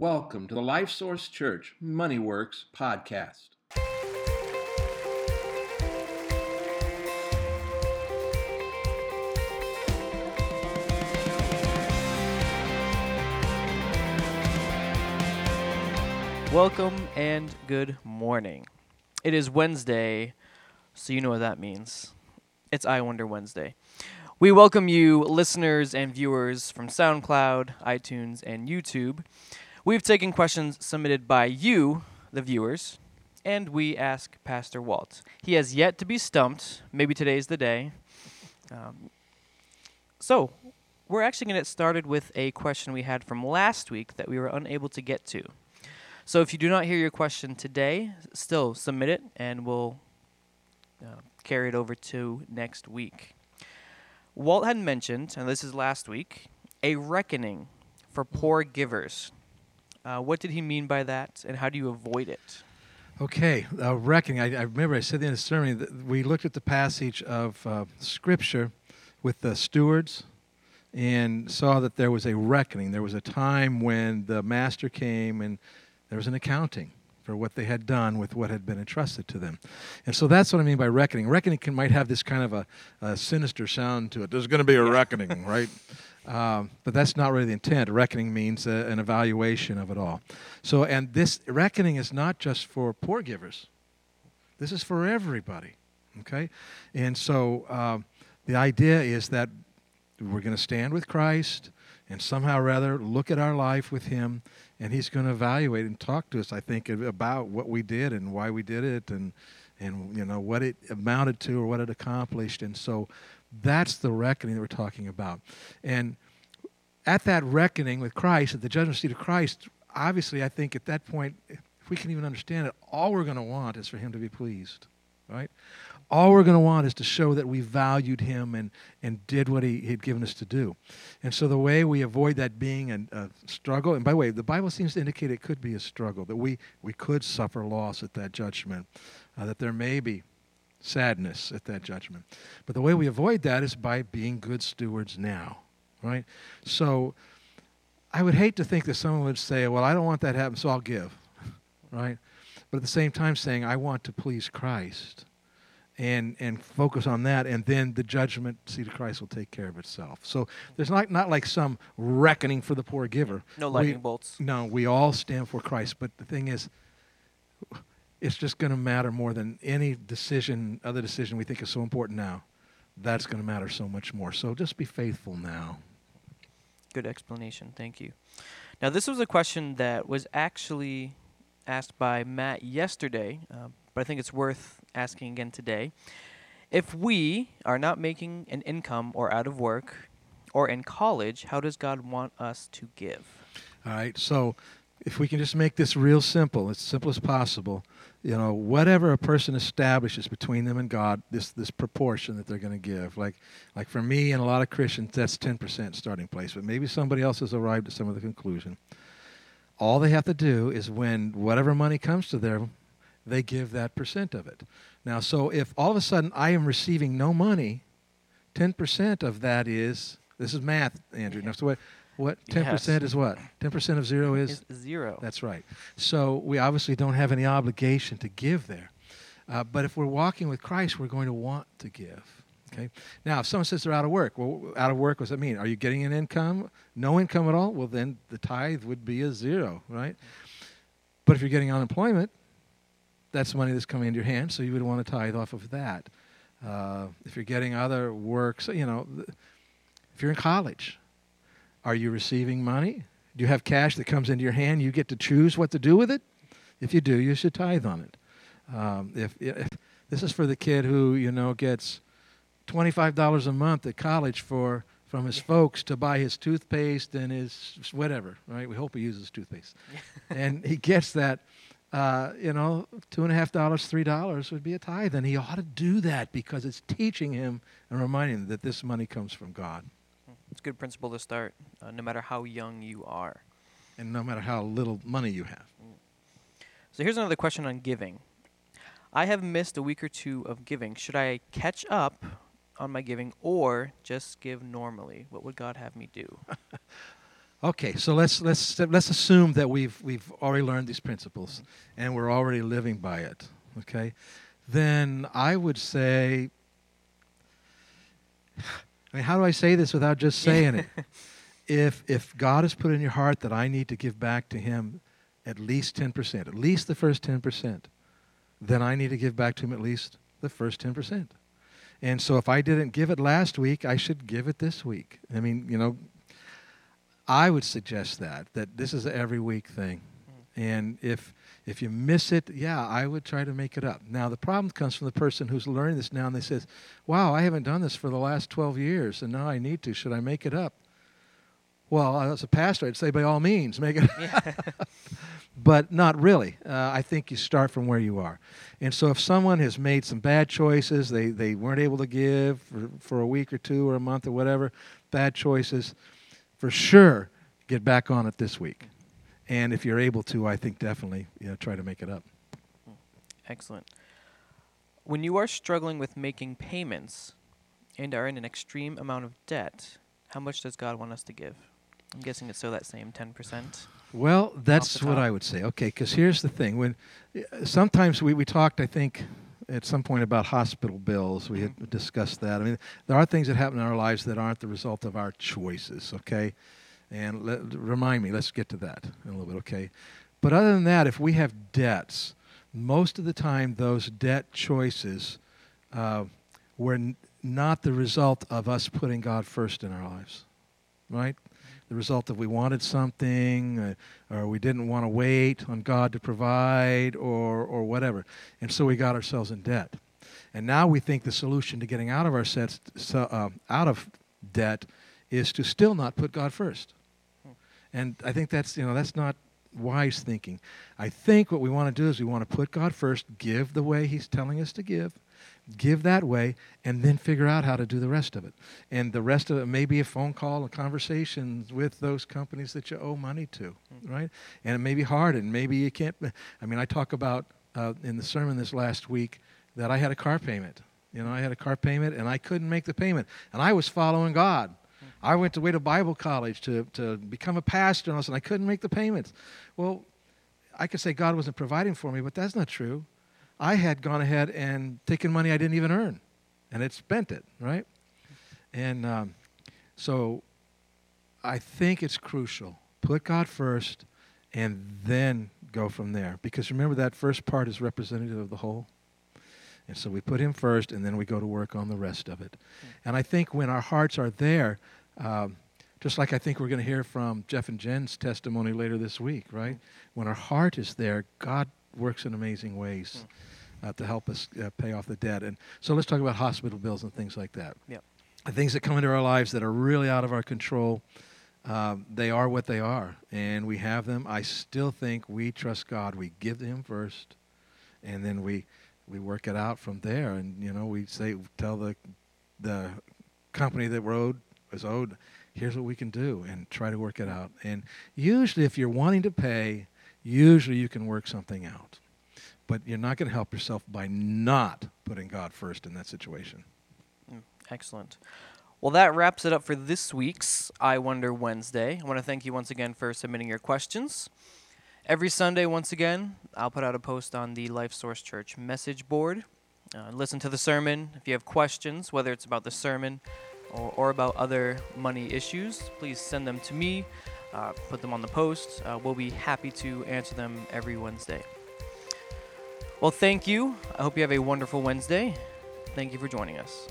Welcome to the Life Source Church Money Works podcast. Welcome and good morning. It is Wednesday, so you know what that means. It's I Wonder Wednesday. We welcome you, listeners and viewers from SoundCloud, iTunes, and YouTube. We've taken questions submitted by you, the viewers, and we ask Pastor Walt. He has yet to be stumped. Maybe today's the day. Um, so, we're actually going to get started with a question we had from last week that we were unable to get to. So, if you do not hear your question today, still submit it and we'll uh, carry it over to next week. Walt had mentioned, and this is last week, a reckoning for poor givers. Uh, what did he mean by that, and how do you avoid it? Okay, uh, reckoning. I, I, remember I said in the sermon that we looked at the passage of uh, Scripture with the stewards and saw that there was a reckoning. There was a time when the master came and there was an accounting for what they had done with what had been entrusted to them. And so that's what I mean by reckoning. Reckoning can, might have this kind of a, a sinister sound to it. There's going to be a reckoning, right? Um, but that's not really the intent. Reckoning means uh, an evaluation of it all. So, and this reckoning is not just for poor givers. This is for everybody. Okay, and so um, the idea is that we're going to stand with Christ and somehow or other look at our life with Him, and He's going to evaluate and talk to us. I think about what we did and why we did it, and and you know what it amounted to or what it accomplished. And so that's the reckoning that we're talking about. And at that reckoning with Christ, at the judgment seat of Christ, obviously, I think at that point, if we can even understand it, all we're going to want is for Him to be pleased, right? All we're going to want is to show that we valued Him and, and did what He had given us to do. And so the way we avoid that being a, a struggle, and by the way, the Bible seems to indicate it could be a struggle, that we, we could suffer loss at that judgment, uh, that there may be sadness at that judgment. But the way we avoid that is by being good stewards now, right? So I would hate to think that someone would say, well, I don't want that to happen, so I'll give, right? But at the same time saying, I want to please Christ and, and focus on that, and then the judgment seat of Christ will take care of itself. So there's not, not like some reckoning for the poor giver. No lightning we, bolts. No, we all stand for Christ. But the thing is, it's just going to matter more than any decision, other decision we think is so important now. That's going to matter so much more. So just be faithful now. Good explanation. Thank you. Now, this was a question that was actually asked by Matt yesterday, uh, but I think it's worth asking again today. If we are not making an income or out of work or in college, how does God want us to give? All right. So if we can just make this real simple, as simple as possible, you know, whatever a person establishes between them and God, this this proportion that they're going to give. Like like for me and a lot of Christians, that's 10% starting place. But maybe somebody else has arrived at some of the conclusion. All they have to do is when whatever money comes to them, they give that percent of it. Now, so if all of a sudden I am receiving no money, 10% of that is this is math, Andrew. Now, so what what ten yes. percent is what? Ten percent of zero is it's zero. That's right. So we obviously don't have any obligation to give there. Uh, but if we're walking with Christ, we're going to want to give. Okay. Now, if someone says they're out of work, well, out of work, what does that mean? Are you getting an income? No income at all? Well, then the tithe would be a zero, right? But if you're getting unemployment, that's money that's coming into your hand, so you would want to tithe off of that. Uh, if you're getting other works, you know, if you're in college, are you receiving money? Do you have cash that comes into your hand? You get to choose what to do with it? If you do, you should tithe on it. Um, if, if this is for the kid who you know gets twenty-five dollars a month at college for from his folks to buy his toothpaste and his whatever, right? We hope he uses toothpaste, and he gets that. Uh, you know, two and a half dollars, three dollars would be a tithe, and he ought to do that because it's teaching him and reminding him that this money comes from God. It's a good principle to start, uh, no matter how young you are. And no matter how little money you have. Mm. So here's another question on giving. I have missed a week or two of giving. Should I catch up on my giving or just give normally? What would God have me do? Okay, so let's let's let's assume that we've we've already learned these principles and we're already living by it. Okay, then I would say. I mean, how do I say this without just saying it? If if God has put in your heart that I need to give back to Him at least ten percent, at least the first ten percent, then I need to give back to Him at least the first ten percent. And so if I didn't give it last week, I should give it this week. I mean, you know, I would suggest that that this is an every week thing, and if if you miss it, yeah, I would try to make it up. Now the problem comes from the person who's learning this now, and they says, "Wow, I haven't done this for the last 12 years, and now I need to. Should I make it up?" Well, as a pastor, I'd say by all means make it, but not really. Uh, I think you start from where you are, and so if someone has made some bad choices, they they weren't able to give for, for a week or two or a month or whatever, bad choices for sure get back on it this week. And if you're able to, I think definitely you know, try to make it up. Excellent. When you are struggling with making payments and are in an extreme amount of debt, how much does God want us to give? I'm guessing it's still that same 10%. Well, that's what. I would say. Okay, because here's the thing: when uh, sometimes we, we talked, I think, at some point about hospital bills. We had discussed that. I mean, there are things that happen in our lives that aren't the result of our choices. Okay, and let, remind me. Let's get to that in a little bit. Okay, but other than that, if we have debts, most of the time those debt choices uh, were n- not the result of us putting God first in our lives, right? The result of we wanted something, uh, or we didn't want to wait on God to provide, or or whatever, and so we got ourselves in debt. And now we think the solution to getting out of our sets, so, uh, out of debt, is to still not put God first. And I think that's you know that's not wise thinking. I think what we want to do is we want to put God first, give the way He's telling us to give, give that way, and then figure out how to do the rest of it. And the rest of it may be a phone call, a conversation with those companies that you owe money to, right? And it may be hard, and maybe you can't. I mean, I talk about uh, in the sermon this last week that I had a car payment. You know, I had a car payment, and I couldn't make the payment, and I was following God. I went to way to Bible college to, to become a pastor, and all this, and I couldn't make the payments. Well, I could say God wasn't providing for me, but that's not true. I had gone ahead and taken money I didn't even earn, and had spent it, right? And um, so I think it's crucial. Put God first, and then go from there. Because remember, that first part is representative of the whole. And so we put Him first, and then we go to work on the rest of it. And I think when our hearts are there, um, just like I think we're going to hear from Jeff and Jen's testimony later this week, right? When our heart is there, God works in amazing ways uh, to help us uh, pay off the debt. And so let's talk about hospital bills and things like that. Yep. The things that come into our lives that are really out of our control, um, they are what they are, and we have them. I still think we trust God. We give to Him first, and then we we work it out from there. And you know, we say tell the the company that we're owed is owed. Here's what we can do, and try to work it out. And usually, if you're wanting to pay, usually you can work something out. But you're not going to help yourself by not putting God first in that situation. Excellent. Well, that wraps it up for this week's I Wonder Wednesday. I want to thank you once again for submitting your questions. Every Sunday, once again, I'll put out a post on the Life Source Church message board. Uh, listen to the sermon. If you have questions, whether it's about the sermon or, or about other money issues, please send them to me. Uh, put them on the post. Uh, we'll be happy to answer them every Wednesday. Well, thank you. I hope you have a wonderful Wednesday. Thank you for joining us.